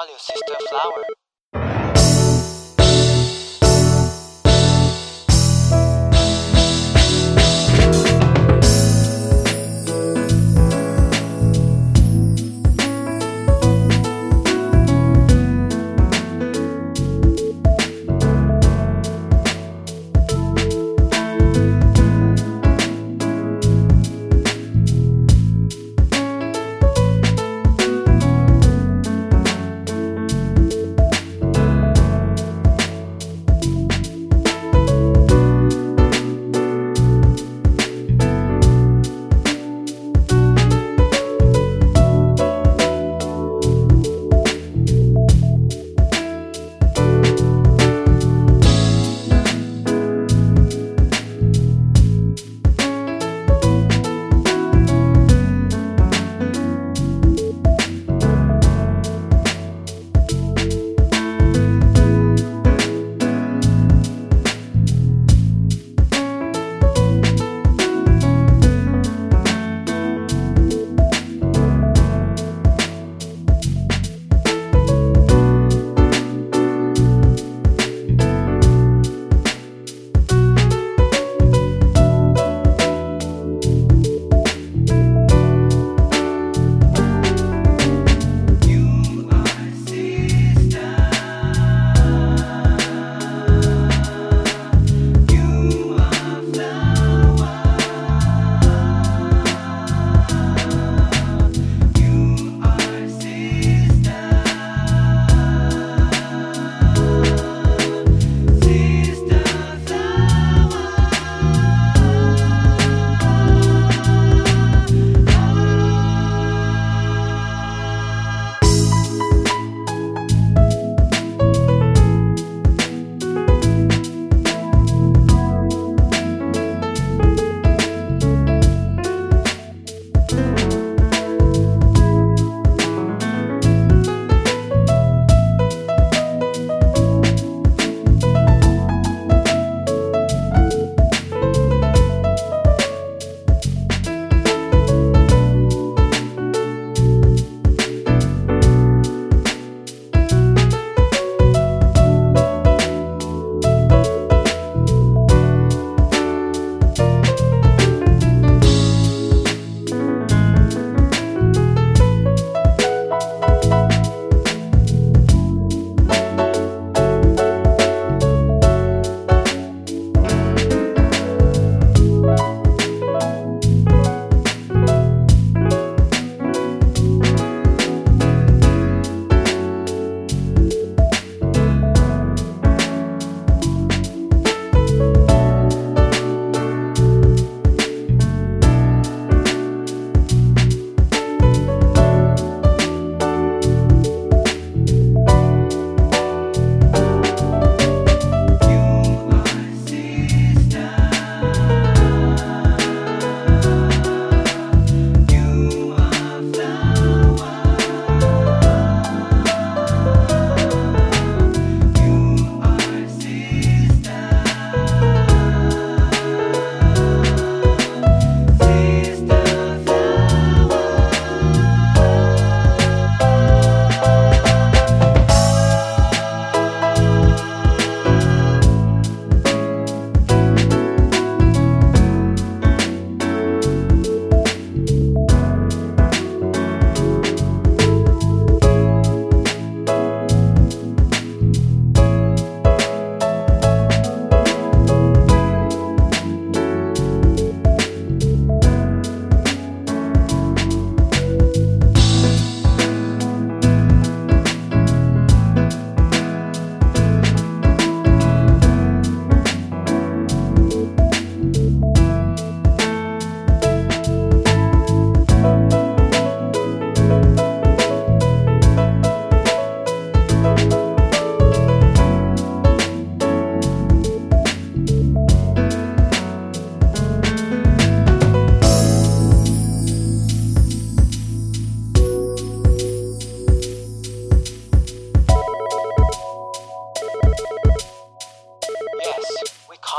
Olha o Sister Flower.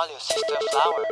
Olha, o Sister Flower.